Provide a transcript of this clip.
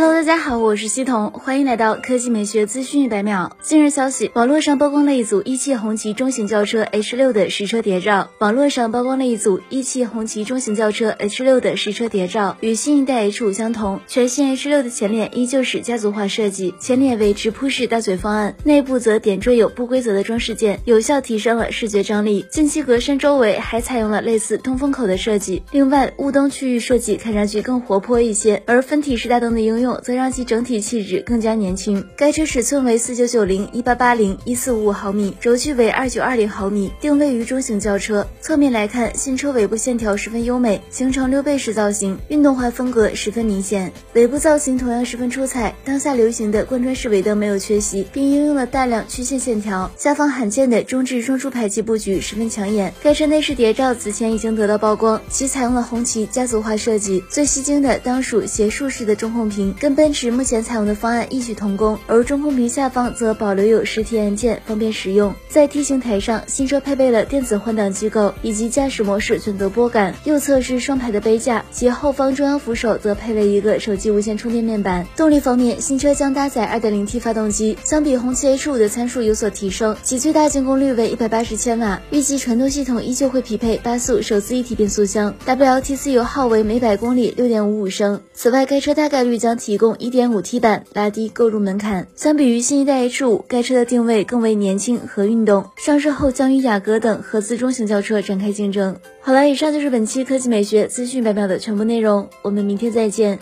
Hello，大大家好，我是西彤，欢迎来到科技美学资讯一百秒。近日消息，网络上曝光了一组一汽红旗中型轿车 H 六的实车谍照。网络上曝光了一组一汽红旗中型轿车 H 六的实车谍照，与新一代 H 五相同，全新 H 六的前脸依旧是家族化设计，前脸为直瀑式大嘴方案，内部则点缀有不规则的装饰件，有效提升了视觉张力。进气格栅周围还采用了类似通风口的设计，另外雾灯区域设计看上去更活泼一些，而分体式大灯的应用。则让其整体气质更加年轻。该车尺寸为四九九零一八八零一四五五毫米，轴距为二九二零毫米，定位于中型轿车。侧面来看，新车尾部线条十分优美，形成溜背式造型，运动化风格十分明显。尾部造型同样十分出彩，当下流行的贯穿式尾灯没有缺席，并应用了大量曲线线条。下方罕见的中置双出排气布局十分抢眼。该车内饰谍照此前已经得到曝光，其采用了红旗家族化设计，最吸睛的当属斜竖式的中控屏。跟奔驰目前采用的方案异曲同工，而中控屏下方则保留有实体按键，方便使用。在 T 型台上，新车配备了电子换挡机构以及驾驶模式选择拨杆。右侧是双排的杯架，其后方中央扶手则配备一个手机无线充电面板。动力方面，新车将搭载 2.0T 发动机，相比红旗 H5 的参数有所提升，其最大净功率为180千瓦。预计传动系统依旧会匹配八速手自一体变速箱，WLTC 油耗为每百公里6.55升。此外，该车大概率将提供 1.5T 版，拉低购入门槛。相比于新一代 H5，该车的定位更为年轻和运动，上市后将与雅阁等合资中型轿车展开竞争。好了，以上就是本期科技美学资讯百秒的全部内容，我们明天再见。